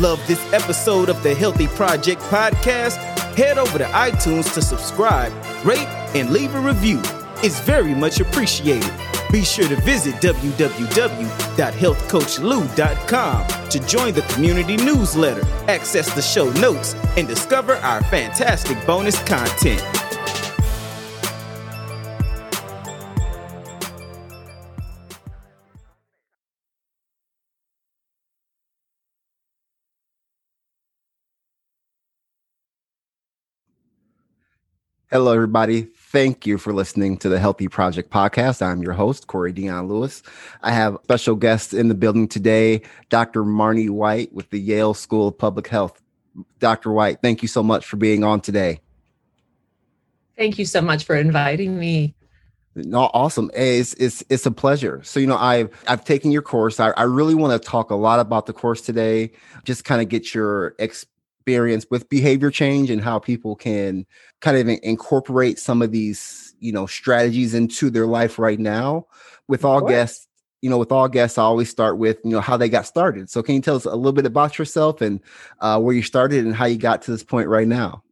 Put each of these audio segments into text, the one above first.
Love this episode of the Healthy Project podcast? Head over to iTunes to subscribe, rate, and leave a review. It's very much appreciated. Be sure to visit www.healthcoachlou.com to join the community newsletter, access the show notes, and discover our fantastic bonus content. Hello, everybody. Thank you for listening to the Healthy Project podcast. I'm your host, Corey Dion Lewis. I have special guests in the building today, Dr. Marney White with the Yale School of Public Health. Dr. White, thank you so much for being on today. Thank you so much for inviting me. No, awesome. It's, it's, it's a pleasure. So, you know, I've, I've taken your course. I, I really want to talk a lot about the course today, just kind of get your ex, experience with behavior change and how people can kind of incorporate some of these you know strategies into their life right now with all guests you know with all guests i always start with you know how they got started so can you tell us a little bit about yourself and uh, where you started and how you got to this point right now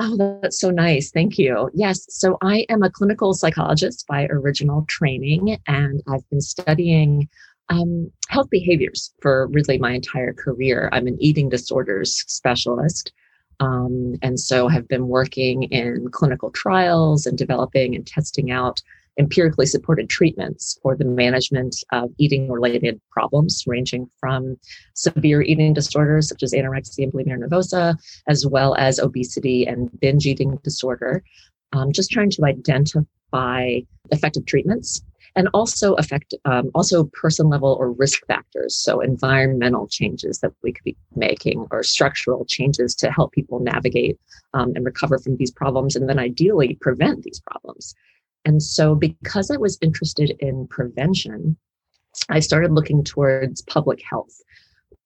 Oh, that's so nice. Thank you. Yes. So I am a clinical psychologist by original training, and I've been studying um, health behaviors for really my entire career. I'm an eating disorders specialist. Um, and so have been working in clinical trials and developing and testing out empirically supported treatments for the management of eating related problems ranging from severe eating disorders such as anorexia and bulimia nervosa as well as obesity and binge eating disorder um, just trying to identify effective treatments and also affect um, also person level or risk factors so environmental changes that we could be making or structural changes to help people navigate um, and recover from these problems and then ideally prevent these problems. And so because i was interested in prevention i started looking towards public health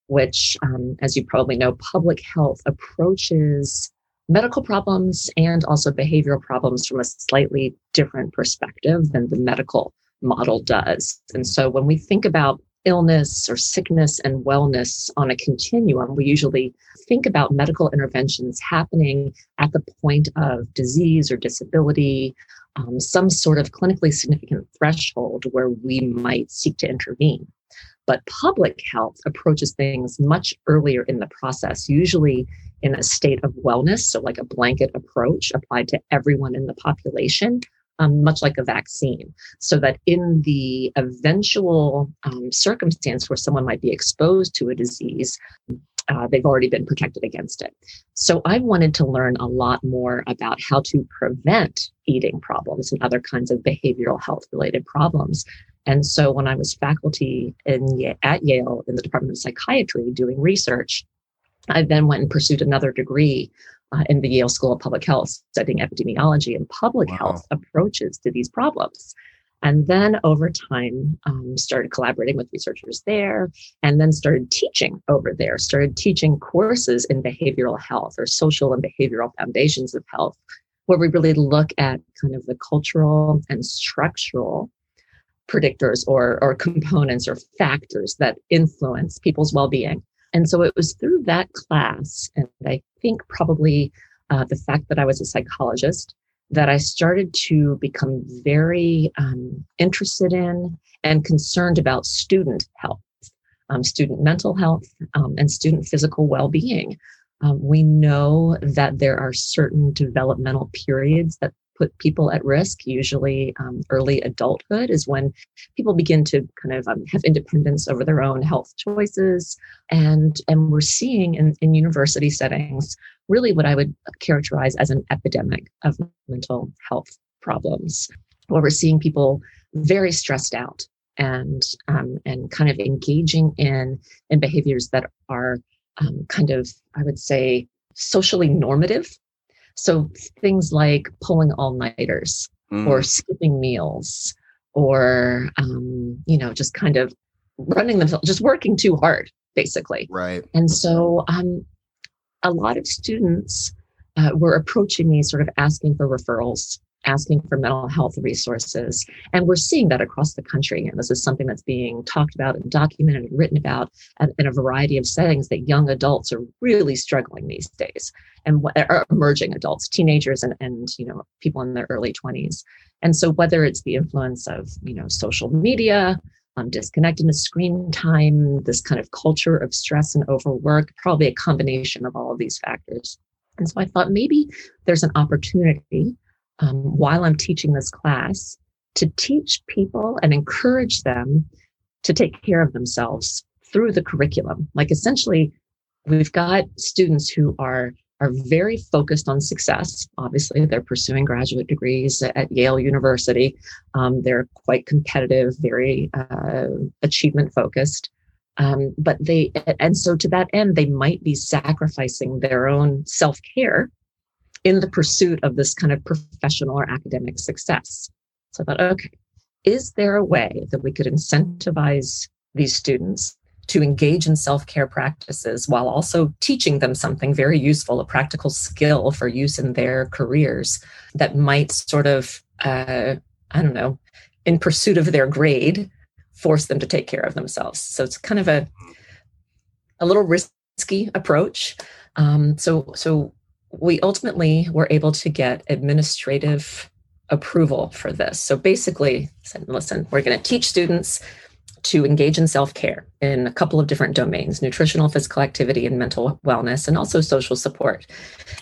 which um, as you probably know public health approaches medical problems and also behavioral problems from a slightly different perspective than the medical model does. And so when we think about illness or sickness and wellness on a continuum, we usually think about medical interventions happening at the point of disease or disability, um, some sort of clinically significant threshold where we might seek to intervene. But public health approaches things much earlier in the process, usually in a state of wellness, so like a blanket approach applied to everyone in the population, um, much like a vaccine, so that in the eventual um, circumstance where someone might be exposed to a disease, uh, they've already been protected against it. So I wanted to learn a lot more about how to prevent eating problems and other kinds of behavioral health related problems. And so when I was faculty in, at Yale in the Department of Psychiatry doing research, I then went and pursued another degree uh, in the Yale School of Public Health, studying epidemiology and public wow. health approaches to these problems. And then over time, um, started collaborating with researchers there, and then started teaching over there, started teaching courses in behavioral health or social and behavioral foundations of health, where we really look at kind of the cultural and structural predictors or, or components or factors that influence people's well-being and so it was through that class, and I think probably uh, the fact that I was a psychologist, that I started to become very um, interested in and concerned about student health, um, student mental health, um, and student physical well being. Um, we know that there are certain developmental periods that put people at risk. Usually, um, early adulthood is when people begin to kind of um, have independence over their own health choices, and and we're seeing in, in university settings really what I would characterize as an epidemic of mental health problems, where we're seeing people very stressed out and um, and kind of engaging in in behaviors that are um, kind of I would say socially normative so things like pulling all nighters mm. or skipping meals or, um, you know, just kind of running themselves, just working too hard, basically. Right. And so um, a lot of students uh, were approaching me sort of asking for referrals asking for mental health resources. And we're seeing that across the country. And this is something that's being talked about and documented and written about in a variety of settings that young adults are really struggling these days and are emerging adults, teenagers and, and you know, people in their early 20s. And so whether it's the influence of, you know, social media, um, disconnectedness, screen time, this kind of culture of stress and overwork, probably a combination of all of these factors. And so I thought maybe there's an opportunity um, while I'm teaching this class to teach people and encourage them to take care of themselves through the curriculum. Like essentially, we've got students who are are very focused on success. Obviously, they're pursuing graduate degrees at Yale University. Um, they're quite competitive, very uh, achievement focused. Um, but they, and so to that end, they might be sacrificing their own self care in the pursuit of this kind of professional or academic success. So I thought, okay, is there a way that we could incentivize these students to engage in self care practices while also teaching them something very useful, a practical skill for use in their careers that might sort of, uh, I don't know, in pursuit of their grade, force them to take care of themselves. So it's kind of a a little risky approach. Um, so so we ultimately were able to get administrative approval for this. So basically, said, listen, we're going to teach students to engage in self care in a couple of different domains nutritional, physical activity, and mental wellness, and also social support.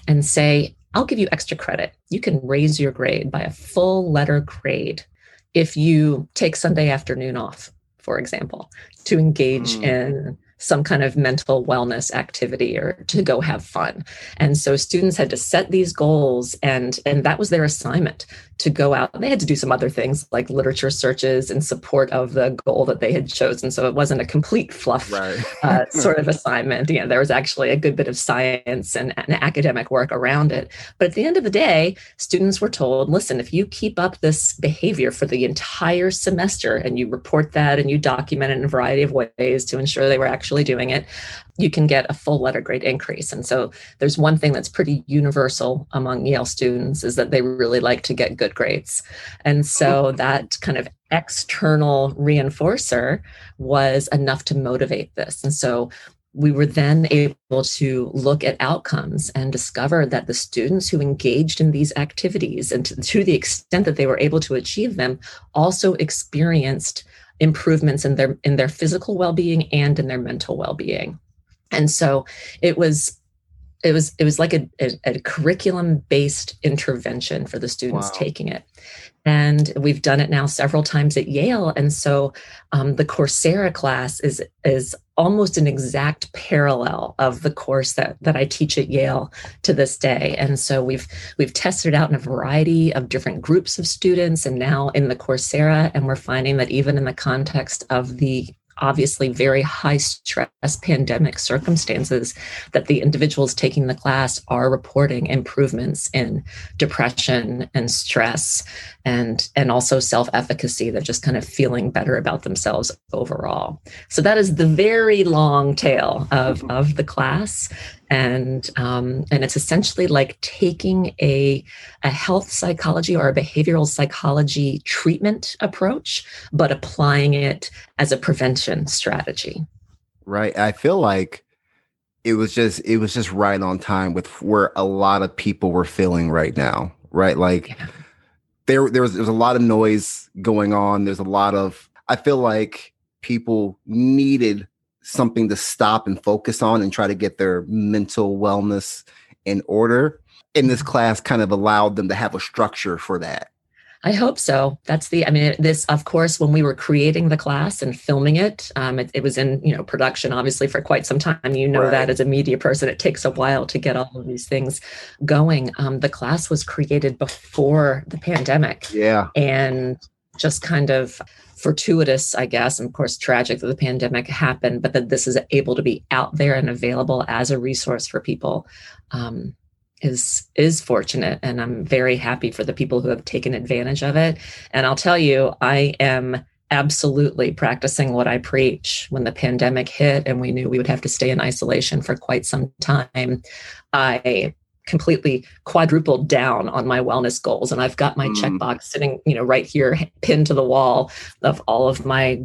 And say, I'll give you extra credit. You can raise your grade by a full letter grade if you take Sunday afternoon off, for example, to engage mm. in some kind of mental wellness activity or to go have fun. And so students had to set these goals and and that was their assignment to go out. They had to do some other things like literature searches in support of the goal that they had chosen. So it wasn't a complete fluff right. uh, sort of assignment. You know, there was actually a good bit of science and, and academic work around it. But at the end of the day, students were told, listen, if you keep up this behavior for the entire semester and you report that and you document it in a variety of ways to ensure they were actually actually doing it, you can get a full letter grade increase. And so there's one thing that's pretty universal among Yale students is that they really like to get good grades. And so oh. that kind of external reinforcer was enough to motivate this. And so we were then able to look at outcomes and discover that the students who engaged in these activities and to, to, the extent that they were able to achieve them also experienced improvements in their in their physical well-being and in their mental well-being and so it was it was it was like a, a, a curriculum based intervention for the students wow. taking it and we've done it now several times at Yale. And so um, the Coursera class is is almost an exact parallel of the course that that I teach at Yale to this day. And so we've we've tested it out in a variety of different groups of students, and now in the Coursera, and we're finding that even in the context of the obviously very high stress pandemic circumstances that the individuals taking the class are reporting improvements in depression and stress and and also self-efficacy. They're just kind of feeling better about themselves overall. So that is the very long tail of of the class and um, and it's essentially like taking a a health psychology or a behavioral psychology treatment approach, but applying it as a prevention strategy. Right. I feel like it was just it was just right on time with where a lot of people were feeling right now. Right. Like yeah. there there was there was a lot of noise going on. There's a lot of I feel like people needed something to stop and focus on and try to get their mental wellness in order. And this class kind of allowed them to have a structure for that. I hope so. That's the, I mean, this, of course, when we were creating the class and filming it, um, it, it, was in, you know, production, obviously, for quite some time. You know right. that as a media person, it takes a while to get all of these things going. Um, the class was created before the pandemic. Yeah. And just kind of fortuitous, I guess, and of course tragic that the pandemic happened, but that this is able to be out there and available as a resource for people um, is is fortunate, and I'm very happy for the people who have taken advantage of it. And I'll tell you, I am absolutely practicing what I preach. When the pandemic hit and we knew we would have to stay in isolation for quite some time, I completely quadrupled down on my wellness goals and i've got my mm. checkbox sitting you know right here pinned to the wall of all of my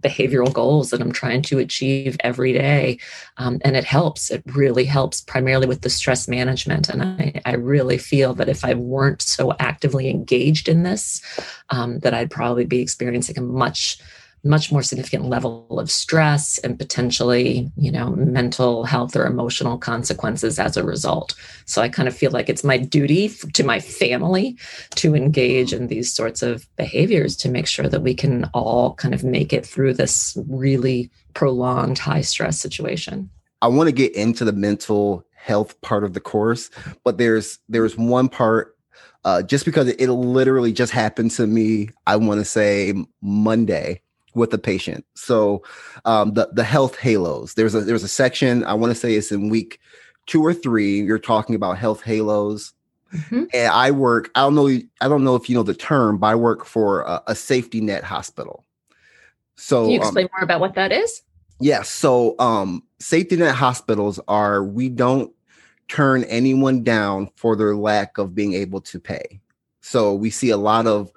behavioral goals that I'm trying to achieve every day. Um, and it helps. It really helps, primarily with the stress management. And I, I really feel that if I weren't so actively engaged in this, um, that I'd probably be experiencing a much much more significant level of stress and potentially, you know, mental health or emotional consequences as a result. So I kind of feel like it's my duty to my family to engage in these sorts of behaviors to make sure that we can all kind of make it through this really prolonged high stress situation. I want to get into the mental health part of the course, but there's there's one part uh, just because it, it literally just happened to me, I want to say Monday with the patient. So um, the the health halos. There's a there's a section I want to say it's in week two or three. You're talking about health halos. Mm-hmm. And I work. I don't know. I don't know if you know the term, but I work for a, a safety net hospital. So Can you um, explain um, more about what that is? Yes. So um, safety net hospitals are we don't turn anyone down for their lack of being able to pay. So we see a lot of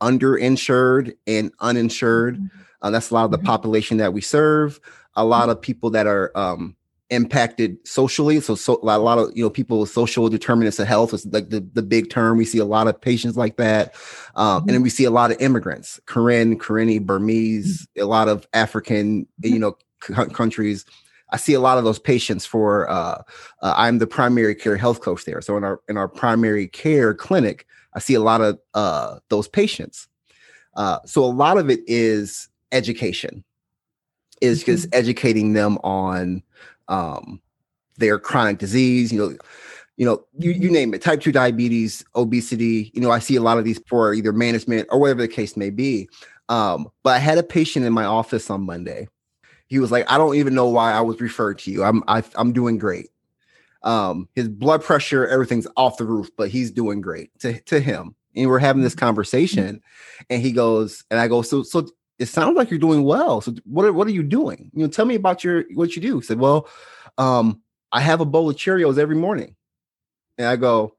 underinsured and uninsured. Mm-hmm. Uh, that's a lot of the mm-hmm. population that we serve. A lot mm-hmm. of people that are um, impacted socially. So, so a lot of you know people with social determinants of health is like the, the big term. We see a lot of patients like that, um, and then we see a lot of immigrants, Karen, Karenni, Burmese, a lot of African, you know, c- countries. I see a lot of those patients for. Uh, uh, I'm the primary care health coach there, so in our in our primary care clinic, I see a lot of uh, those patients. Uh, so a lot of it is education, is just mm-hmm. educating them on um, their chronic disease. You know, you know, you, you name it, type two diabetes, obesity. You know, I see a lot of these for either management or whatever the case may be. Um, but I had a patient in my office on Monday. He was like, "I don't even know why I was referred to you. I'm I, am i am doing great." Um, his blood pressure, everything's off the roof, but he's doing great to, to him. And we're having this mm-hmm. conversation, and he goes, and I go, so so it sounds like you're doing well. So what are what are you doing? You know, tell me about your what you do. He said, Well, um, I have a bowl of Cheerios every morning. And I go,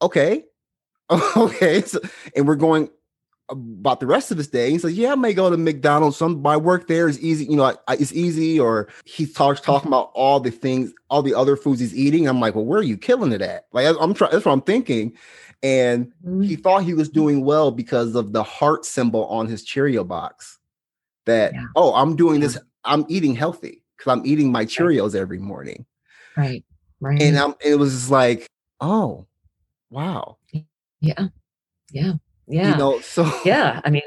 Okay. okay. So, and we're going, about the rest of his day. He says, "Yeah, I may go to McDonald's. Some my work there is easy. You know, I, I, it's easy." Or he talks talking about all the things, all the other foods he's eating. I'm like, "Well, where are you killing it at?" Like I'm trying. That's what I'm thinking. And mm-hmm. he thought he was doing well because of the heart symbol on his Cheerio box. That yeah. oh, I'm doing yeah. this. I'm eating healthy because I'm eating my Cheerios right. every morning. Right. Right. And I'm, it was like, oh, wow. Yeah. Yeah yeah you know so yeah i mean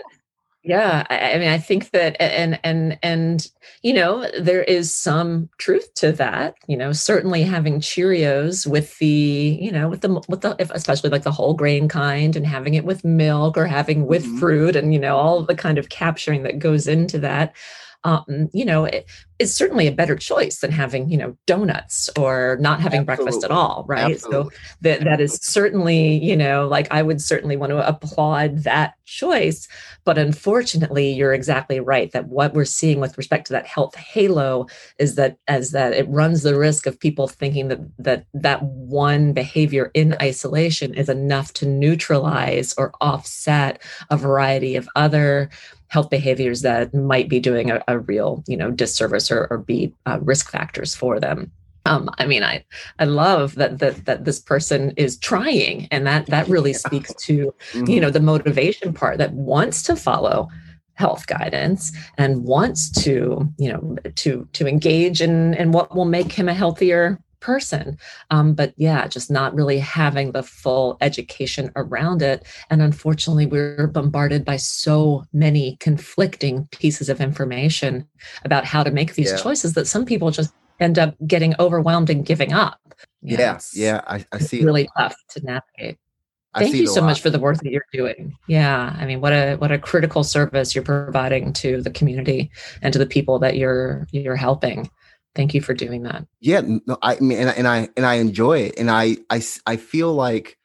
yeah I, I, mean i think that and and and you know there is some truth to that you know certainly having cheerios with the you know with the with the especially like the whole grain kind and having it with milk or having with mm-hmm. fruit and you know all the kind of capturing that goes into that um, you know, it is certainly a better choice than having, you know, donuts or not having Absolutely. breakfast at all, right? Absolutely. So that that is certainly, you know, like I would certainly want to applaud that choice. But unfortunately, you're exactly right that what we're seeing with respect to that health halo is that as that it runs the risk of people thinking that that that one behavior in isolation is enough to neutralize or offset a variety of other health behaviors that might be doing a, a real you know disservice or, or be uh, risk factors for them um, I mean, I I love that that that this person is trying, and that that really speaks to mm-hmm. you know the motivation part that wants to follow health guidance and wants to you know to to engage in in what will make him a healthier person. Um, but yeah, just not really having the full education around it. And unfortunately, we're bombarded by so many conflicting pieces of information about how to make these yeah. choices that some people just end up getting overwhelmed and giving up. yeah, yeah, I, I see. really tough to navigate. Thank you so lot. much for the work that you're doing. Yeah, I mean, what a what a critical service you're providing to the community and to the people that you're you're helping thank you for doing that yeah no, i mean and, and i and i enjoy it and i i i feel like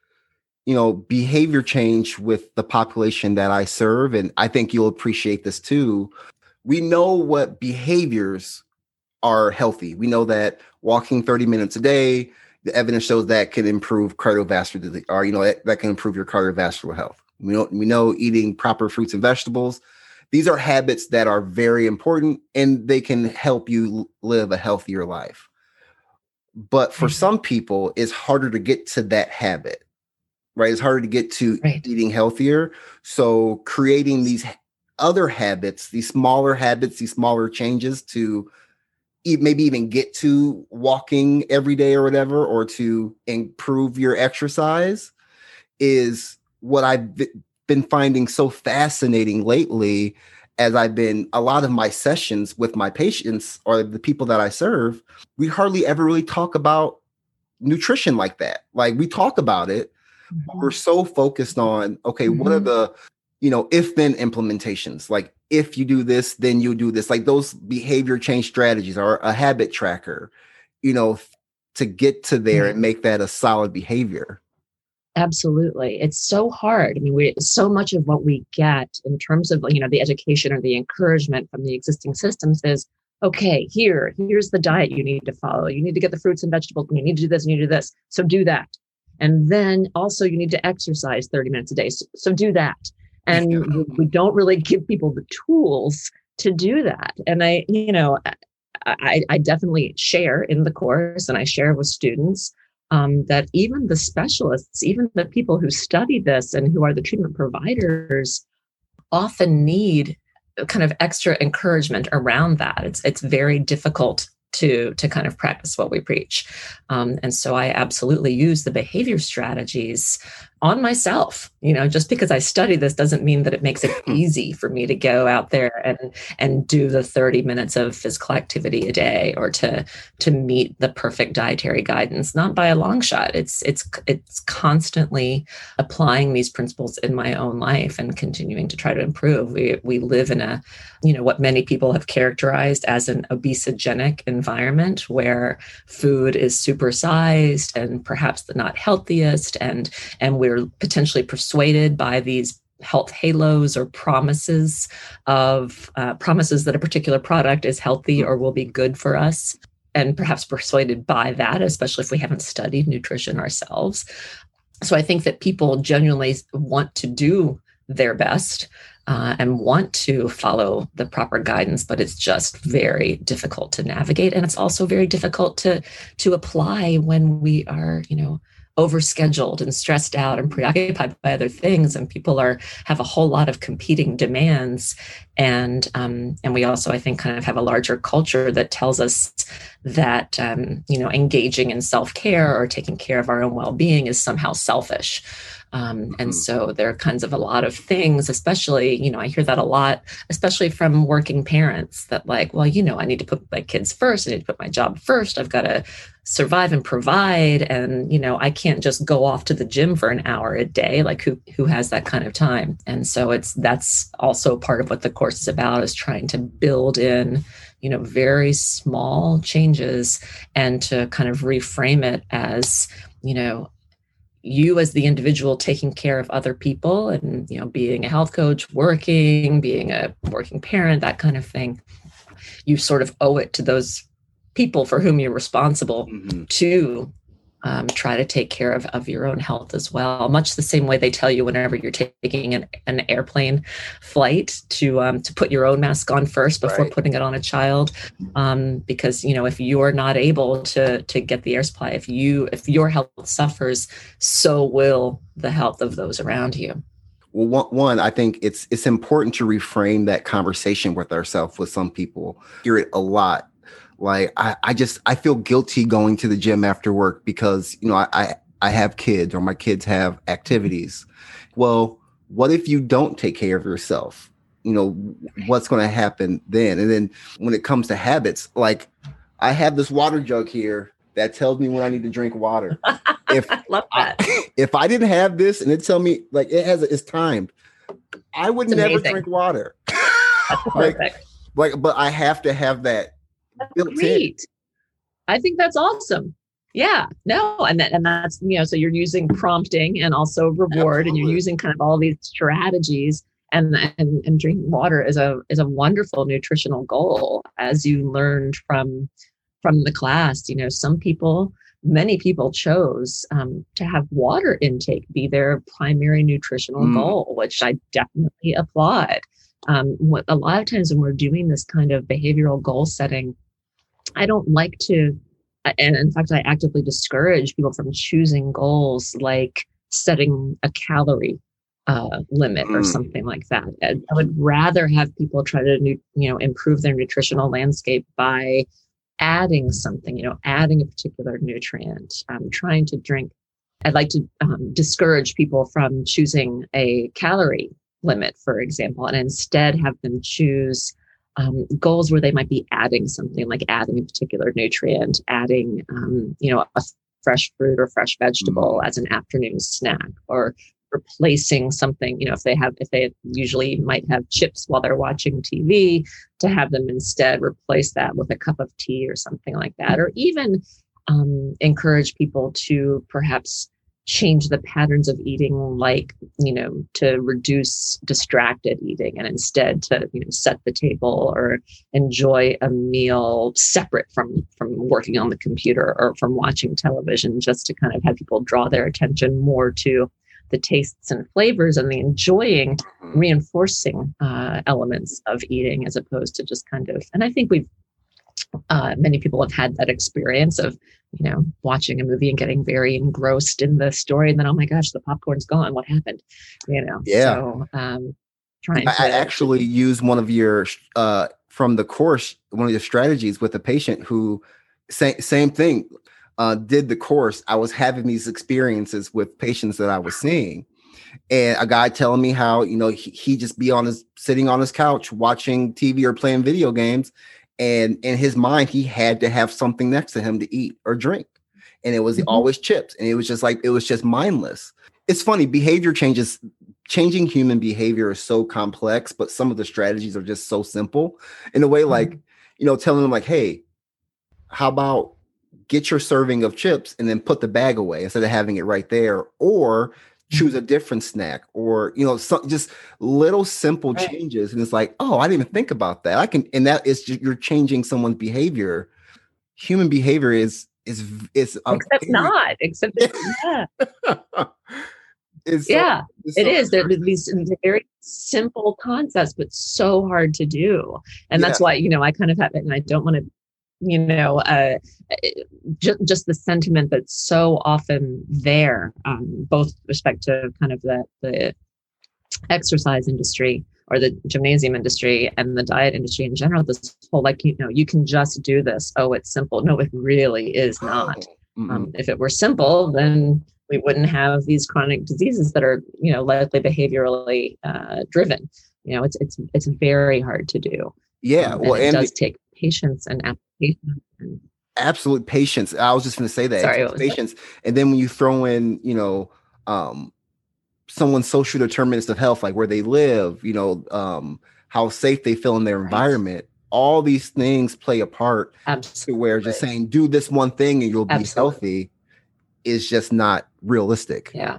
you know behavior change with the population that i serve and i think you'll appreciate this too we know what behaviors are healthy we know that walking 30 minutes a day the evidence shows that can improve cardiovascular disease, or you know that, that can improve your cardiovascular health. We know we know eating proper fruits and vegetables. These are habits that are very important, and they can help you live a healthier life. But for mm-hmm. some people, it's harder to get to that habit, right? It's harder to get to right. eating healthier. So creating these other habits, these smaller habits, these smaller changes to maybe even get to walking every day or whatever, or to improve your exercise is what I've been finding so fascinating lately as I've been a lot of my sessions with my patients or the people that I serve, we hardly ever really talk about nutrition like that. Like we talk about it, mm-hmm. we're so focused on okay, mm-hmm. what are mm-hmm. the you know if then implementations like if you do this then you do this like those behavior change strategies or a habit tracker you know to get to there mm-hmm. and make that a solid behavior absolutely. It's so hard. I mean we so much of what we get in terms of you know the education or the encouragement from the existing systems is okay here here's the diet you need to follow. You need to get the fruits and vegetables. You need to do this and you do this. So do that. And then also you need to exercise 30 minutes a day. So, so do that. And yeah. we don't really give people the tools to do that. And i you know I, I definitely share in the course and i share with students um, that even the specialists even the people who study this and who are the treatment providers often need kind of extra encouragement around that. It's it's very difficult to to kind of practice what we preach. Um, and so i absolutely use the behavior strategies on myself you know just because i study this doesn't mean that it makes it hmm. easy for me to go out there and and do the 30 minutes of physical activity a day or to to meet the perfect dietary guidance not by a long shot. It's it's it's constantly applying these principles in my own life and continuing to try to improve. We we live in a you know what many people have characterized as an obesogenic environment where food is supersized and perhaps the not healthiest and and we're potentially persuaded by these health halos or promises of uh, promises that a particular product is healthy or will be good for us and perhaps persuaded by that especially if we haven't studied nutrition ourselves. So i think that people genuinely want to do their best uh, and want to follow the proper guidance but it's just very difficult to navigate and it's also very difficult to to apply when we are you know overscheduled and stressed out and preoccupied by other things. And people are have a whole lot of competing demands. And um, and we also i think kind of have a larger culture that tells us that um, you know engaging in self-care or taking care of our own well-being is somehow selfish um, and mm-hmm. so there are kinds of a lot of things, especially, you know, I hear that a lot, especially from working parents that, like, well, you know, I need to put my kids first. I need to put my job first. I've got to survive and provide. And, you know, I can't just go off to the gym for an hour a day. Like, who, who has that kind of time? And so it's that's also part of what the course is about is trying to build in you know very small changes and to kind of reframe it as you know you as the individual taking care of other people and you know being a health coach working being a working parent that kind of thing you sort of owe it to those people for whom you're responsible mm-hmm. to um, try to take care of, of your own health as well. Much the same way they tell you whenever you're taking an, an airplane flight to um, to put your own mask on first before right. putting it on a child, um, because you know if you're not able to to get the air supply, if you if your health suffers, so will the health of those around you. Well, one, one, I think it's it's important to reframe that conversation with ourselves. With some people, hear it a lot like I, I just I feel guilty going to the gym after work because you know I, I I have kids or my kids have activities. Well, what if you don't take care of yourself? You know, what's going to happen then? And then when it comes to habits, like I have this water jug here that tells me when I need to drink water. If Love that. I, if I didn't have this and it tell me like it has it's timed, I would never drink water. like, like, but I have to have that great. I think that's awesome. Yeah, no, and that and that's you know, so you're using prompting and also reward, Absolutely. and you're using kind of all these strategies. And, and and drinking water is a is a wonderful nutritional goal, as you learned from from the class. You know, some people many people chose um, to have water intake be their primary nutritional mm. goal, which I definitely applaud. Um, what, a lot of times when we're doing this kind of behavioral goal setting, I don't like to, and in fact, I actively discourage people from choosing goals like setting a calorie uh, limit or mm. something like that. I would rather have people try to, you know, improve their nutritional landscape by adding something, you know, adding a particular nutrient, um, trying to drink. I'd like to um, discourage people from choosing a calorie limit, for example, and instead have them choose um, goals where they might be adding something like adding a particular nutrient, adding, um, you know, a fresh fruit or fresh vegetable mm. as an afternoon snack, or replacing something you know if they have if they usually might have chips while they're watching tv to have them instead replace that with a cup of tea or something like that or even um, encourage people to perhaps change the patterns of eating like you know to reduce distracted eating and instead to you know set the table or enjoy a meal separate from from working on the computer or from watching television just to kind of have people draw their attention more to the tastes and flavors and the enjoying mm-hmm. reinforcing uh, elements of eating as opposed to just kind of and i think we've uh, many people have had that experience of you know watching a movie and getting very engrossed in the story and then oh my gosh the popcorn's gone what happened you know yeah so um trying I, to, I actually use one of your uh from the course one of your strategies with a patient who same same thing uh, did the course, I was having these experiences with patients that I was seeing. And a guy telling me how, you know, he, he just be on his sitting on his couch watching TV or playing video games. And in his mind, he had to have something next to him to eat or drink. And it was mm-hmm. always chips. And it was just like, it was just mindless. It's funny, behavior changes, changing human behavior is so complex, but some of the strategies are just so simple in a way, like, mm-hmm. you know, telling them, like, hey, how about get your serving of chips and then put the bag away instead of having it right there or choose a different snack or you know some just little simple right. changes. And it's like oh i didn't even think about that. I can and that is just, you're changing someone's behavior. Human behavior is is is except not except yeah. It's yeah so, it is. There these very simple concepts but so hard to do. And yeah. that's why you know i kind of have it and i don't want to you know, uh, just, just the sentiment that's so often there, um, both respect to kind of the, the exercise industry or the gymnasium industry and the diet industry in general. This whole like, you know, you can just do this. Oh, it's simple. No, it really is not. Mm-hmm. Um, if it were simple, then we wouldn't have these chronic diseases that are, you know, likely behaviorally uh, driven. You know, it's it's it's very hard to do. Yeah, um, well, it does take patience and And, absolute patience. I was just going to say that Sorry, patience, that? and then when you throw in, you know, um, someone's social determinants of health, like where they live, you know, um, how safe they feel in their right. environment. All these things play a part Absolutely. to where just saying do this one thing and you'll be Absolutely. healthy is just not realistic. Yeah.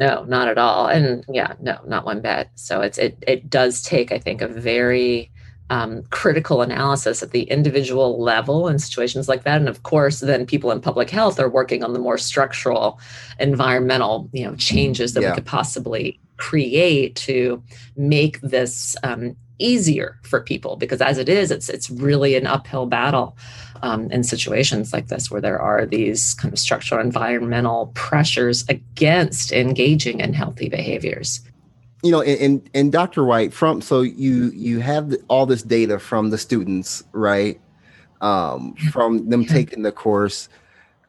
No, not at all. And yeah, no, not one bit. So it's it it does take, I think, a very um, critical analysis at the individual level in situations like that. And of course then people in public health are working on the more structural environmental you know changes that yeah. we could possibly create to make this um, easier for people. Because as it is it's it's really an uphill battle um, in situations like this where there are these kind of structural environmental pressures against engaging in healthy behaviors you know, and and Dr. White, from so you you have all this data from the students, right? Um, from them taking the course.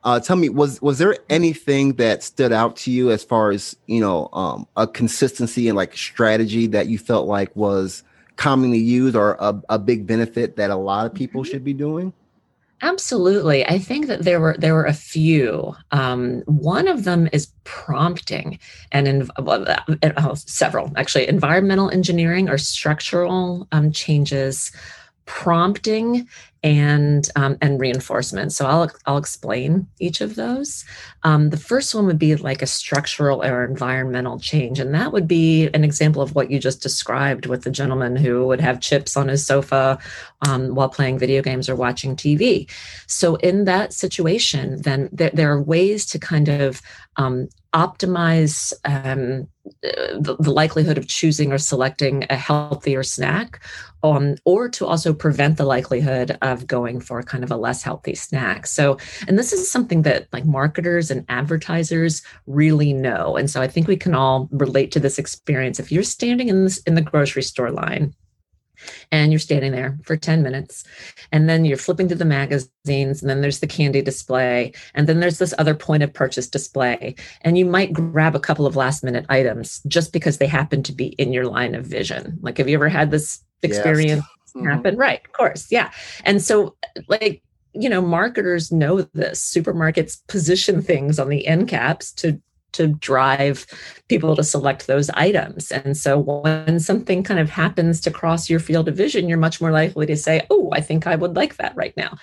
Uh, tell me, was was there anything that stood out to you as far as you know um, a consistency and like strategy that you felt like was commonly used or a, a big benefit that a lot of people mm-hmm. should be doing? Absolutely. I think that there were there were a few. Um, one of them is prompting, and in well, uh, several actually. Environmental engineering or structural um, changes, prompting and um, and reinforcement. So I'll I'll explain each of those. Um, the first one would be like a structural or environmental change, and that would be an example of what you just described with the gentleman who would have chips on his sofa um, while playing video games or watching TV. So in that situation, then there, there are ways to kind of um, optimize um, the, the, likelihood of choosing or selecting a healthier snack, um, or to also prevent the likelihood of going for kind of a less healthy snack. So, and this is something that like marketers and advertisers really know. And so I think we can all relate to this experience. If you're standing in this in the grocery store line and you're standing there for 10 minutes and then you're flipping through the magazines and then there's the candy display and then there's this other point of purchase display and you might grab a couple of last minute items just because they happen to be in your line of vision like have you ever had this experience yes. Mm-hmm. happen right of course yeah and so like you know marketers know this supermarkets position things on the end caps to to drive people to select those items. And so when something kind of happens to cross your field of vision, you're much more likely to say, Oh, I think I would like that right now.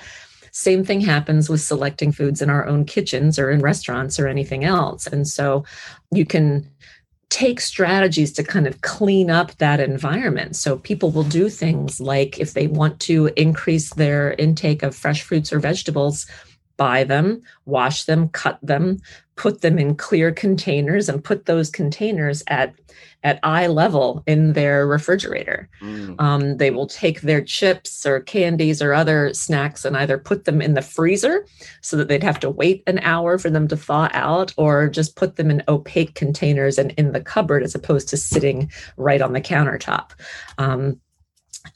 Same thing happens with selecting foods in our own kitchens or in restaurants or anything else. And so you can take strategies to kind of clean up that environment. So people will do things like if they want to increase their intake of fresh fruits or vegetables, buy them, wash them, cut them, put them in clear containers and put those containers at at eye level in their refrigerator. Mm. Um, they will take their chips or candies or other snacks and either put them in the freezer so that they'd have to wait an hour for them to thaw out, or just put them in opaque containers and in the cupboard as opposed to sitting right on the countertop. Um,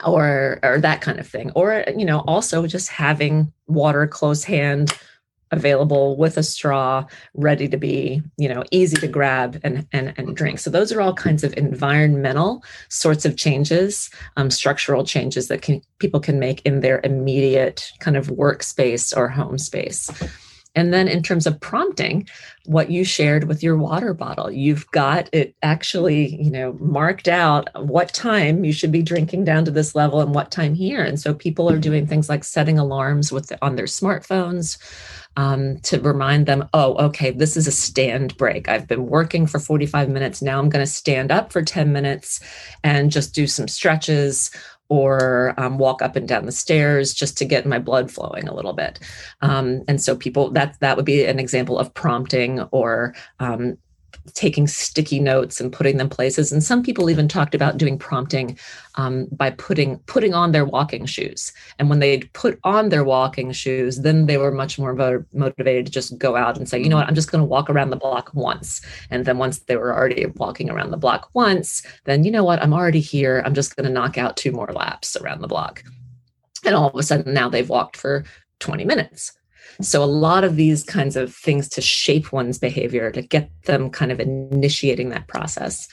or or that kind of thing. Or you know also just having water close hand available with a straw ready to be you know easy to grab and and, and drink. So those are all kinds of environmental sorts of changes um, structural changes that can, people can make in their immediate kind of workspace or home space and then in terms of prompting, what you shared with your water bottle, you've got it actually, you know, marked out what time you should be drinking down to this level and what time here. And so people are doing things like setting alarms with on their smartphones. Um, to remind them, oh, okay, this is a stand break. I've been working for 45 minutes. Now I'm going to stand up for 10 minutes and just do some stretches or um, walk up and down the stairs just to get my blood flowing a little bit. Um, and so people that that would be an example of prompting or um, taking sticky notes and putting them places. And some people even talked about doing prompting um, by putting putting on their walking shoes. And when they put on their walking shoes then they were much more motivated to just go out and say you know what? I'm just going to walk around the block once. And then once they were already walking around the block once then you know what? I'm already here. I'm just going to knock out two more laps around the block. And all of a sudden now they've walked for 20 minutes so, a lot of these kinds of things to shape one's behavior, to get them kind of initiating that process.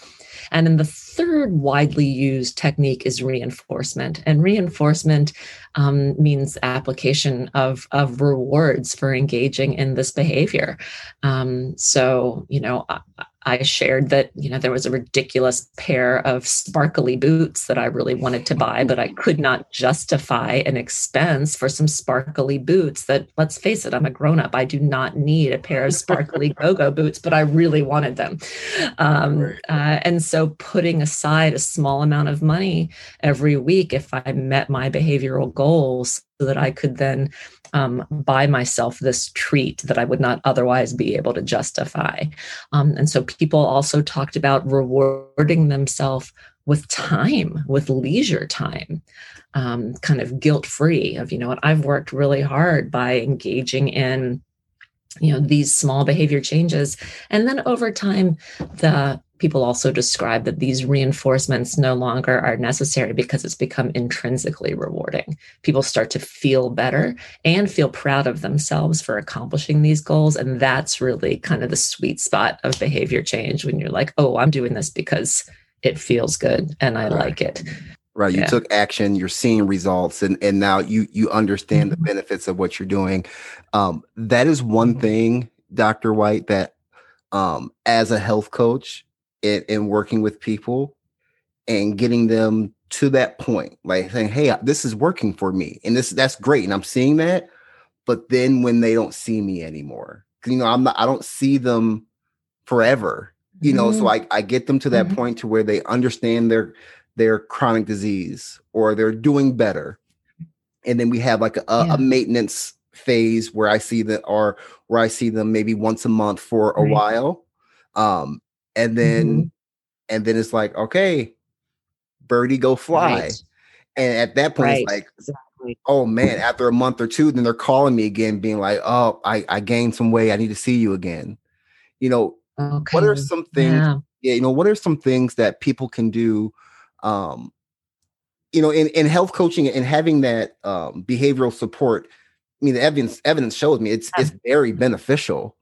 And then the third widely used technique is reinforcement. And reinforcement um, means application of, of rewards for engaging in this behavior. Um, so, you know, I shared that, you know, there was a ridiculous pair of sparkly boots that I really wanted to buy, but I could not justify an expense for some sparkly boots that, let's face it, I'm a grown up. I do not need a pair of sparkly go go boots, but I really wanted them. Um, uh, and so putting aside a small amount of money every week, if I met my behavioral goals, so that I could then um, buy myself this treat that I would not otherwise be able to justify. Um, and so people also talked about rewarding themselves with time, with leisure time. Um, kind of guilt free of you know what i've worked really hard by engaging in you know these small behavior changes and then over time the people also describe that these reinforcements no longer are necessary because it's become intrinsically rewarding. People start to feel better and feel proud of themselves for accomplishing these goals. And that's really kind of the sweet spot of behavior change when you're like, oh, I'm doing this because it feels good and I right. like it. Right. You yeah. took action, you're seeing results, and, and now you you understand mm-hmm. the benefits of what you're doing. Um, that is one mm-hmm. thing, Dr. White, that um, as a health coach, in, in working with people and getting them to that point, like saying, "Hey, this is working for me," and this that's great, and I'm seeing that. But then when they don't see me anymore, you know, I'm not, I don't see them forever, you know. So Mm-hmm. I I get them to that Mhm. point to where they understand their their chronic disease or they're doing better, and then we have like a, a- Yeah. a maintenance phase where I see that or where I see them maybe once a month for a Right. while, um, and then Mhm. and then it's like okay, birdie go fly, Right. and at that point Right. it's like Exactly. oh man, after a month or two, then they're calling me again, being like, oh, I, I gained some weight. I need to see you again. You know, Okay. what are some things, Yeah. yeah, you know, what are some things that people can do? Um, you know, in, in health coaching and having that um, behavioral support, I mean, the evidence evidence shows me it's it's very beneficial.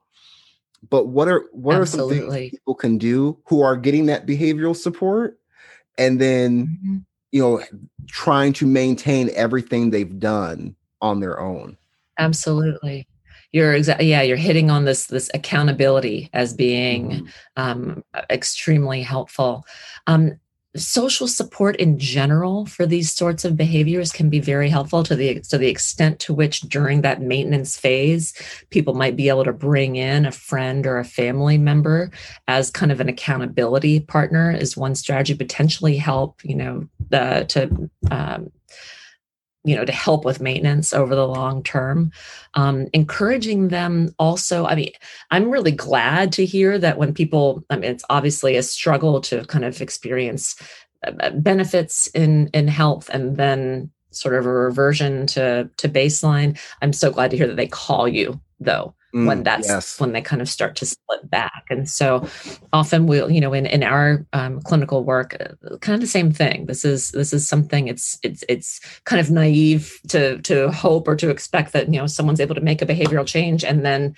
But what are what are some things people can do who are getting that behavioral support, and then Mhm. you know trying to maintain everything they've done on their own Absolutely. You're exactly yeah, you're hitting on this this accountability as being Mhm. um, extremely helpful. Um, social support in general for these sorts of behaviors can be very helpful to the to the extent to which during that maintenance phase people might be able to bring in a friend or a family member as kind of an accountability partner is one strategy potentially help you know to um, you know to help with maintenance over the long term. Um, encouraging them also i mean i'm really glad to hear that when people i mean it's obviously a struggle to kind of experience uh, benefits in in health and then sort of a reversion to to baseline. I'm so glad to hear that they call you though when Mm, that's yes. when they kind of start to split back and so often we'll you know in in our um, clinical work uh, kind of the same thing this is this is something it's it's it's kind of naive to to hope or to expect that you know someone's able to make a behavioral change and then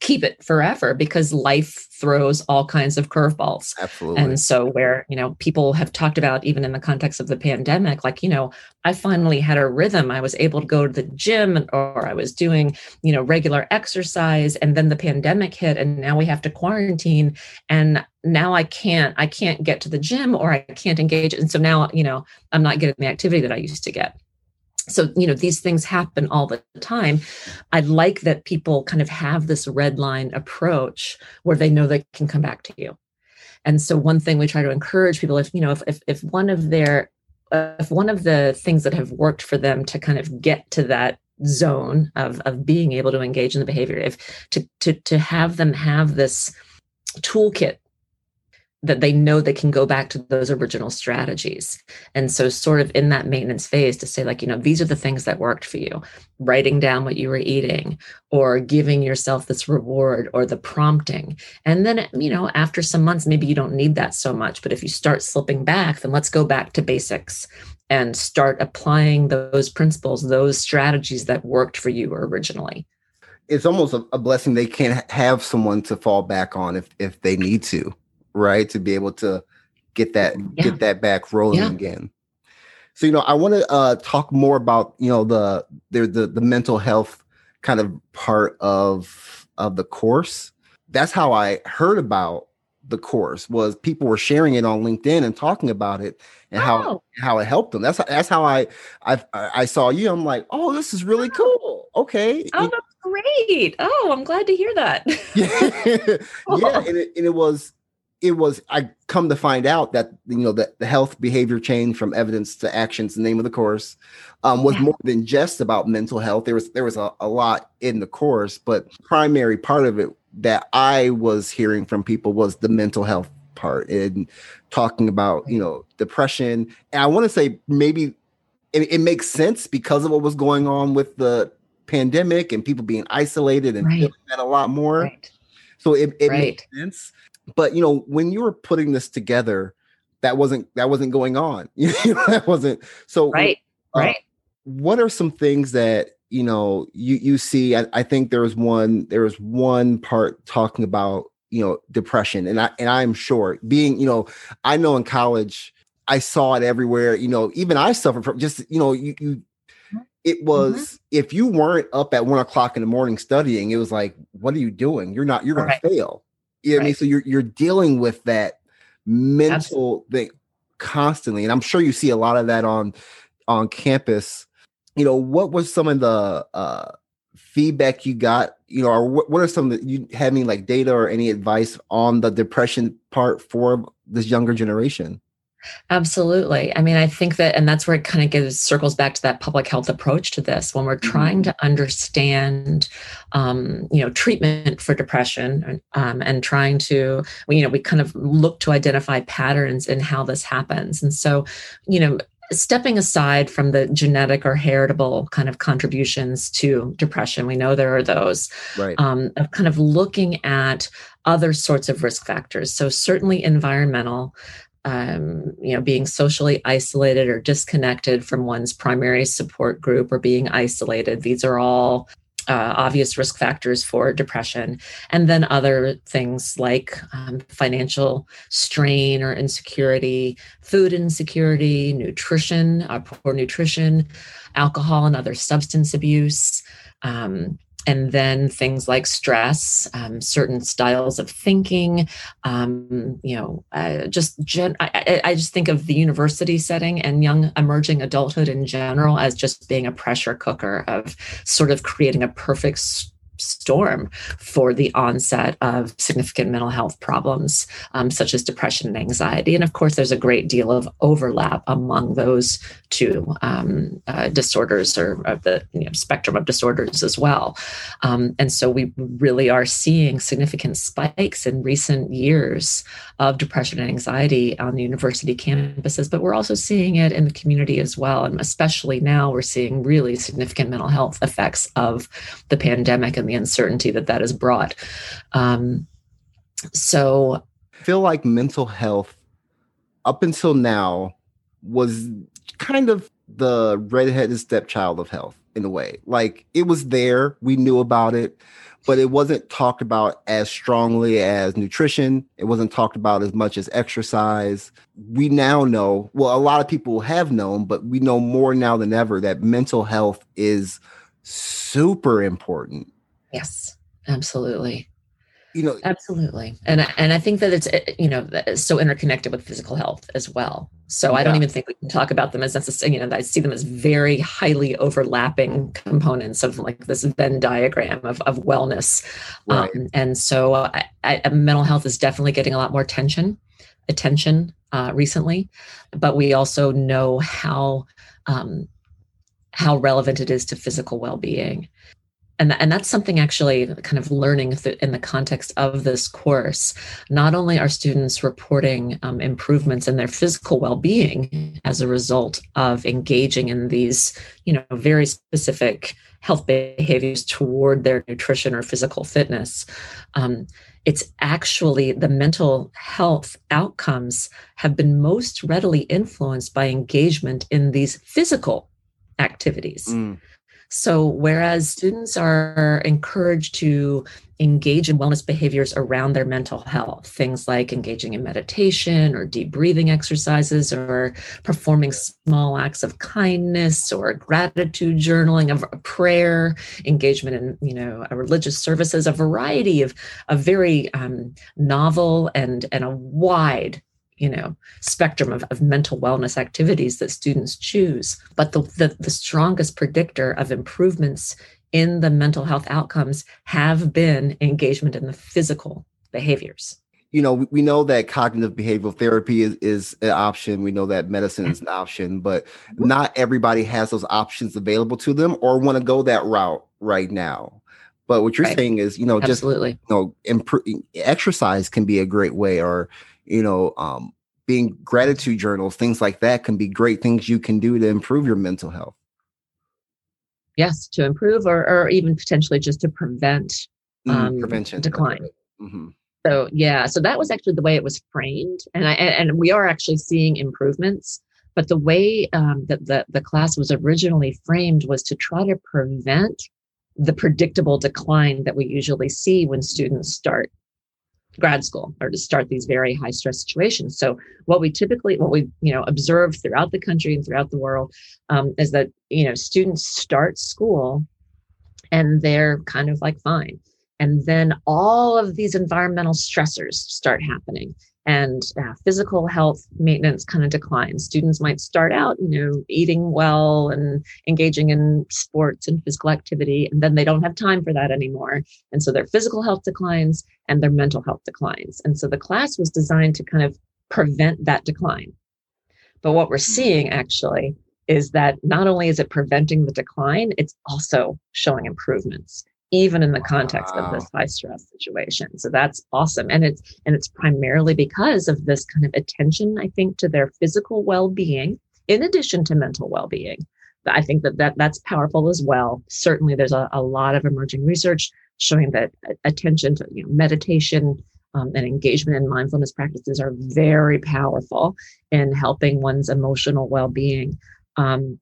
keep it forever because life throws all kinds of curveballs absolutely and so, where, you know, people have talked about, even in the context of the pandemic, like, you know, I finally had a rhythm. I was able to go to the gym or I was doing, you know, regular exercise. And then the pandemic hit and now we have to quarantine. And now I can't, I can't get to the gym or I can't engage. And so now, you know, I'm not getting the activity that I used to get. So, you know, these things happen all the time. I like that people kind of have this red line approach where they know they can come back to you. And so one thing we try to encourage people if you know if if, if one of their if one of the things that have worked for them to kind of get to that zone of of being able to engage in the behavior if to to to have them have this toolkit that they know they can go back to those original strategies. And so, sort of in that maintenance phase, to say, like, you know, these are the things that worked for you writing down what you were eating, or giving yourself this reward, or the prompting. And then, you know, after some months, maybe you don't need that so much. But if you start slipping back, then let's go back to basics and start applying those principles, those strategies that worked for you originally. it's almost a, blessing they can ha- have someone to fall back on if if they need to right to be able to get that Yeah. get that back rolling Yeah. again so you know i want to uh talk more about you know the the the, the mental health kind of part of of the course that's how i heard about the course was people were sharing it on linkedin and talking about it and how Oh. how it helped them that's that's how i i i saw you i'm like oh this is really cool okay Oh, that's great. Oh, I'm glad to hear that. yeah, yeah, and it, and it was, it was. I come to find out that you know that the health behavior change from evidence to actions, the name of the course, um, was Yeah. more than just about mental health. There was there was a, a lot in the course, but primary part of it that I was hearing from people was the mental health part and talking about you know depression. And I want to say maybe it, it makes sense because of what was going on with the pandemic and people being isolated and Right. feeling that a lot more. right. So it, it Right. makes sense. But you know, when you were putting this together, that wasn't that wasn't going on. You know, that wasn't so Right. uh, Right. what are some things that you know you you see I, I think there was one there was one part talking about you know depression and i and i'm sure being you know i know in college i saw it everywhere you know even i suffered from just you know you, you it was if you weren't up at one o'clock in the morning studying it was like what are you doing you're not you're gonna Right. fail know what I mean so you're you're dealing with that mental thing constantly, and I'm sure you see a lot of that on on campus. You know, what was some of the uh, feedback you got? You know, or what, what are some that you have any like data or any advice on the depression part for this younger generation? Absolutely. I mean, I think that, and that's where it kind of gives circles back to that public health approach to this. When we're trying mm-hmm. to understand, um, you know, treatment for depression, um, and trying to, you know, we kind of look to identify patterns in how this happens. And so, you know, stepping aside from the genetic or heritable kind of contributions to depression, we know there are those. Right. Um, of kind of looking at other sorts of risk factors. So certainly environmental, um, you know, being socially isolated or disconnected from one's primary support group or being isolated. These are all uh, obvious risk factors for depression. And then other things like um, financial strain or insecurity, food insecurity, nutrition, uh, poor nutrition, alcohol and other substance abuse. Um, and then things like stress, um, certain styles of thinking, um, you know, uh, just gen- I, I, just think of the university setting and young emerging adulthood in general as just being a pressure cooker of sort of creating a perfect storm for the onset of significant mental health problems, um, such as depression and anxiety. And of course, there's a great deal of overlap among those two um, uh, disorders or the you know, spectrum of disorders as well. Um, and so we really are seeing significant spikes in recent years of depression and anxiety on the university campuses, but we're also seeing it in the community as well. And especially now, we're seeing really significant mental health effects of the pandemic and the uncertainty that that has brought. Um, so, I feel like mental health up until now was kind of the redheaded stepchild of health in a way. Like it was there, we knew about it, but it wasn't talked about as strongly as nutrition. It wasn't talked about as much as exercise. We now know, well, a lot of people have known, but we know more now than ever that mental health is super important. Yes, absolutely. You know, absolutely, and and I think that it's eh, you know so interconnected with physical health as well. So yeah. I don't even think we can talk about them as necessarily. You know, I see them as very highly overlapping components of like this Venn diagram of of wellness. Right. Um, and so I, I, mental health is definitely getting a lot more attention attention uh, recently, but we also know how um, how relevant it is to physical well being and, and that's something actually kind of learning in the context of this course not only are students reporting um, improvements in their physical well-being as a result of engaging in these you know very specific health behaviors toward their nutrition or physical fitness um, it's actually the mental health outcomes have been most readily influenced by engagement in these physical activities mm. So, whereas students are encouraged to engage in wellness behaviors around their mental health, things like engaging in meditation or deep breathing exercises or performing small acts of kindness or gratitude journaling of prayer, engagement in, you know, religious services, a variety of, of very um, novel and, and a wide you know spectrum of, of mental wellness activities that students choose but the, the, the strongest predictor of improvements in the mental health outcomes have been engagement in the physical behaviors you know we know that cognitive behavioral therapy is, is an option we know that medicine is an option but not everybody has those options available to them or want to go that route right now but what you're right. saying is you know Absolutely. just you know improve exercise can be a great way or you know, um, being gratitude journals, things like that can be great things you can do to improve your mental health. Yes, to improve or, or even potentially just to prevent mm, um, prevention decline. Mm-hmm. So yeah, so that was actually the way it was framed, and I and we are actually seeing improvements. But the way um, that the the class was originally framed was to try to prevent the predictable decline that we usually see when students start grad school or to start these very high stress situations. So what we typically what we you know observe throughout the country and throughout the world um, is that you know students start school and they're kind of like fine. And then all of these environmental stressors start happening and uh, physical health maintenance kind of declines. Students might start out, you know, eating well and engaging in sports and physical activity, and then they don't have time for that anymore. And so their physical health declines and their mental health declines. And so the class was designed to kind of prevent that decline. But what we're seeing actually is that not only is it preventing the decline, it's also showing improvements even in the context wow. of this high stress situation. So that's awesome. And it's and it's primarily because of this kind of attention, I think, to their physical well-being in addition to mental well-being. I think that, that that's powerful as well. Certainly there's a, a lot of emerging research showing that attention to you know, meditation um, and engagement in mindfulness practices are very powerful in helping one's emotional well-being. Um,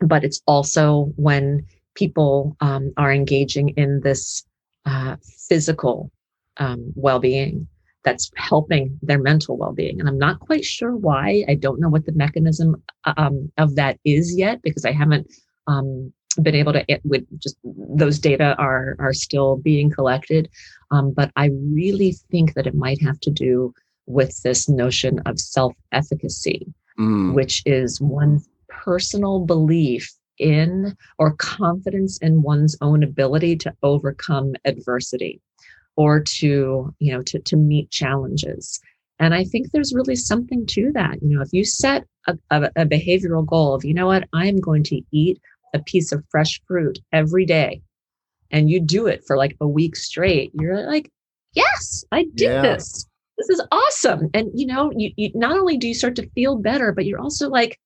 but it's also when people um, are engaging in this uh, physical um, well-being that's helping their mental well-being. And i'm not quite sure why. I don't know what the mechanism um, of that is yet because i haven't um, been able to it with just those data are are still being collected. Um, but i really think that it might have to do with this notion of self-efficacy mm. which is one's personal belief in or confidence in one's own ability to overcome adversity or to you know to, to meet challenges. And i think there's really something to that. You know if you set a, a, a behavioral goal of you know what? I'm going to eat a piece of fresh fruit every day and you do it for like a week straight you're like yes i did yeah. this. This is awesome. And you know you, you not only do you start to feel better but you're also like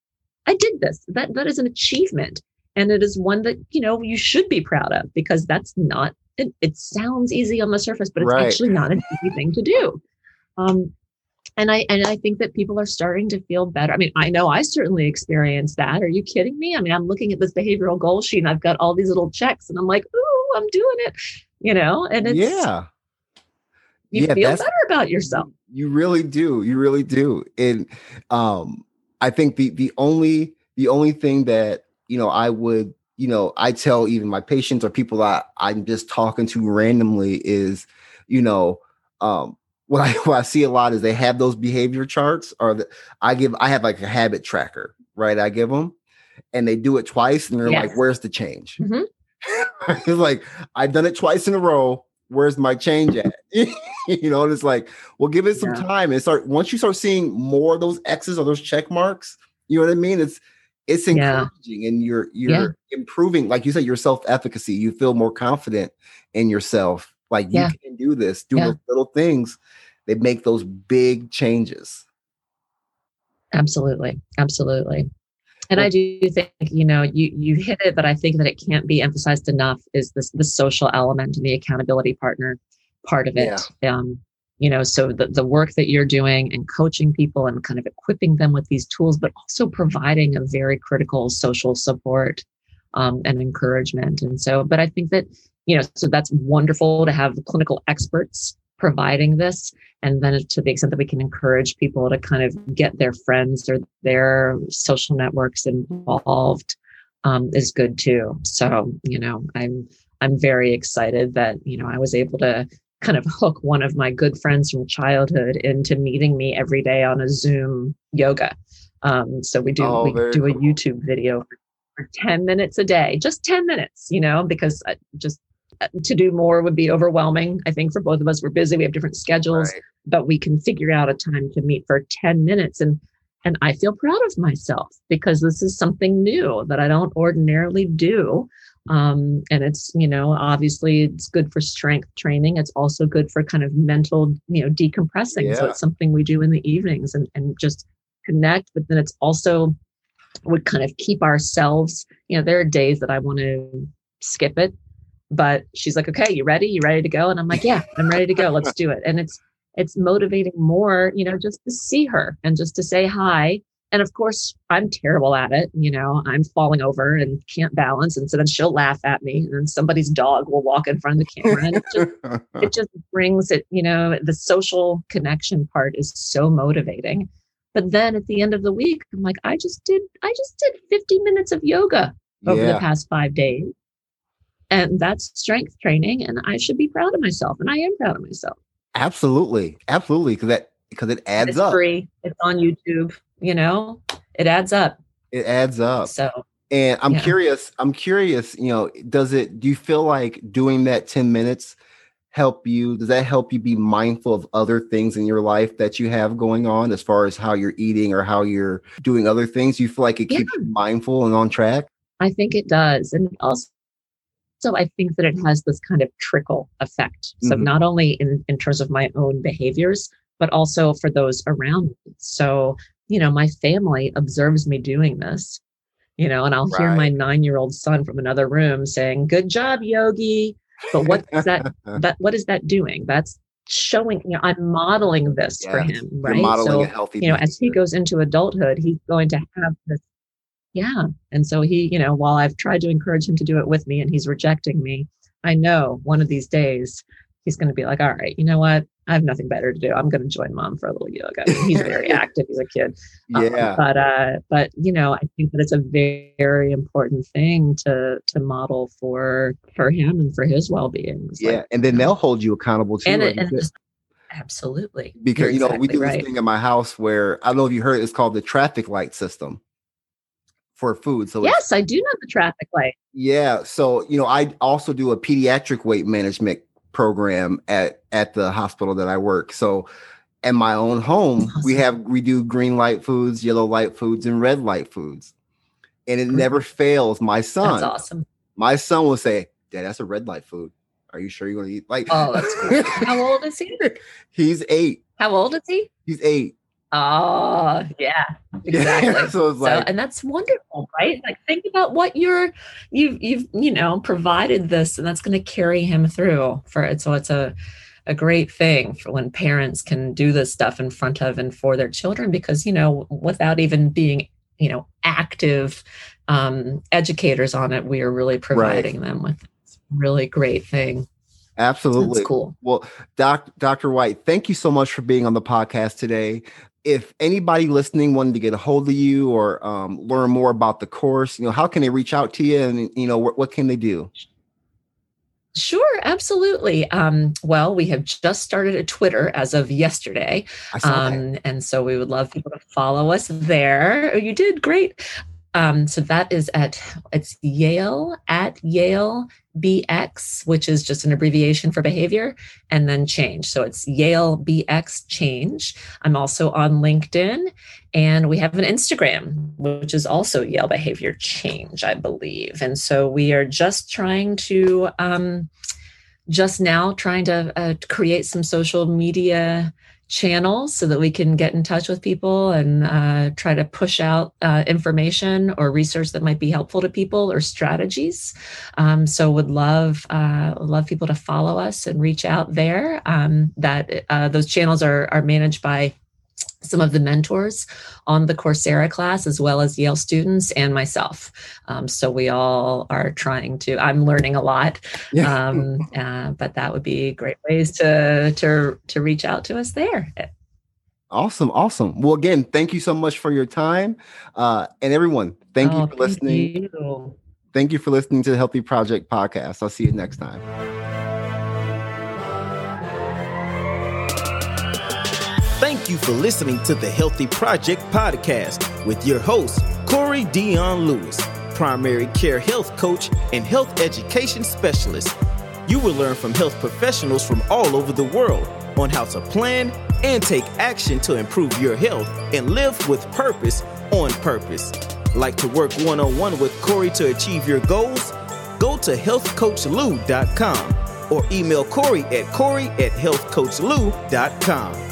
I did this. That that is an achievement. And it is one that, you know, you should be proud of because that's not it, it sounds easy on the surface, but it's right. actually not an easy thing to do. Um, and I and I think that people are starting to feel better. I mean, I know I certainly experienced that. Are you kidding me? I mean, I'm looking at this behavioral goal sheet and I've got all these little checks and I'm like, ooh, I'm doing it, you know, and it's yeah. You yeah, feel better about yourself. You really do. You really do. And um I think the the only the only thing that you know I would you know I tell even my patients or people that I'm just talking to randomly is you know um what I what I see a lot is they have those behavior charts or the, I give I have like a habit tracker right I give them and they do it twice and they're yes. like where's the change mm-hmm. it's like I've done it twice in a row where's my change at? you know, and it's like, well, give it some yeah. time and start once you start seeing more of those X's or those check marks, you know what I mean? It's it's encouraging yeah. and you're you're yeah. improving, like you said, your self-efficacy. You feel more confident in yourself. Like you can do this, do those little things they make those big changes. Absolutely. Absolutely. And I do think, you know, you you hit it, but I think that it can't be emphasized enough is this the social element and the accountability partner part of it. Yeah. Um, you know, so the, the work that you're doing and coaching people and kind of equipping them with these tools, but also providing a very critical social support um, and encouragement. And so, but I think that, you know, so that's wonderful to have clinical experts providing this. And then to the extent that we can encourage people to kind of get their friends or their social networks involved um, is good too. So, you know, I'm I'm very excited that, you know, I was able to kind of hook one of my good friends from childhood into meeting me every day on a Zoom yoga. Um, so we do oh, we do a YouTube video for 10 minutes a day, just 10 minutes, you know, because I just to do more would be overwhelming. I think for both of us, we're busy, we have different schedules, right. but we can figure out a time to meet for 10 minutes. And and I feel proud of myself because this is something new that I don't ordinarily do. Um, and it's, you know, obviously it's good for strength training. It's also good for kind of mental, you know, decompressing. Yeah. So it's something we do in the evenings and, and just connect. But then it's also would kind of keep ourselves, you know, there are days that I want to skip it but she's like okay you ready you ready to go and i'm like yeah i'm ready to go let's do it and it's it's motivating more you know just to see her and just to say hi and of course i'm terrible at it you know i'm falling over and can't balance and so then she'll laugh at me and somebody's dog will walk in front of the camera and it just, it just brings it you know the social connection part is so motivating but then at the end of the week i'm like i just did i just did 50 minutes of yoga over yeah. the past five days and that's strength training and i should be proud of myself and i am proud of myself absolutely absolutely because that because it adds it's up. free. It's on YouTube. You know, it adds up. It adds up. So And I'm Yeah. curious, I'm curious, you know, does it do you feel like doing that 10 minutes help you? Does that help you be mindful of other things in your life that you have going on as far as how you're eating or how you're doing other things? You feel like it Yeah. keeps you mindful and on track? I think it does. And also, so I think that it has this kind of trickle effect. So Mhm. not only in, in terms of my own behaviors, but also for those around me. So, you know, my family observes me doing this, you know, and I'll hear my nine year old son from another room saying, Good job, Yogi. But what is that that what is that doing? That's showing, you know, I'm modeling this for Yes. him, You're right? modeling So a healthy you know, as he goes into adulthood, he's going to have this. Yeah. And so he, you know, while I've tried to encourage him to do it with me and he's rejecting me, I know one of these days he's going to be like, all right, you know what? I have nothing better to do. I'm going to join mom for a little yoga. I mean, he's very active. He's a kid. Um, yeah. but, uh, but, you know, I think that it's a very, very important thing to, to model for, for him and for his well-being. Yeah. like, and then they'll hold you accountable too. and, and just, absolutely. because You're you know we exactly do right. this thing in my house where I don't know if you heard it's called the traffic light system for food. So Yes, I do know the traffic light. yeah, so you know I also do a pediatric weight management program at at the hospital that I work. So in my own home, we have we do green light foods, yellow light foods, and red light foods, and it mm-hmm. never fails. My son, That's awesome. my son will say, "Dad, that's a red light food. Are you sure you're going to eat?" Like, Oh, that's cool. How old is he? he's eight. How old is he? He's eight. Oh, yeah, exactly. so it's so, and that's wonderful, right? Like, think about what you're, you've, you've, you know, provided this, and that's going to carry him through for it. So it's a, a great thing for when parents can do this stuff in front of and for their children, because you know, without even being, you know, active um, educators on it, we are really providing them with this really great thing. absolutely. That's cool. Well, Doc, Dr. White, thank you so much for being on the podcast today. If anybody listening wanted to get a hold of you or um, learn more about the course, you know, how can they reach out to you and, you know, what, what can they do? Sure, absolutely. Um, well, we have just started a Twitter as of yesterday. I saw that. Um, and so we would love people to follow us there. Oh, you did great. Um, so that is at it's Yale at Yale BX, which is just an abbreviation for behavior, and then change. So it's Yale BX change. I'm also on LinkedIn, and we have an Instagram, which is also Yale Behavior Change, I believe. And so we are just trying to um, just now trying to uh, create some social media channels so that we can get in touch with people and uh, try to push out uh, information or research that might be helpful to people or strategies. Um, so would love uh, love people to follow us and reach out there. Um, that uh, those channels are are managed by some of the mentors on the Coursera class, as well as Yale students and myself. Um, so we all are trying to. I'm learning a lot, Yeah. um, uh, but that would be great ways to to to reach out to us there. awesome. Awesome. Well, again, thank you so much for your time. Uh, and everyone, thank Oh, you for listening. you. Thank you for listening to the Healthy Project podcast. I'll see you next time. You for listening to the Healthy Project podcast with your host, Corey Dion Lewis, primary care health coach and health education specialist. You will learn from health professionals from all over the world on how to plan and take action to improve your health and live with purpose on purpose. Like to work one on one with Corey to achieve your goals? Go to healthcoachlou.com or email Corey at Corey at healthcoachlou.com.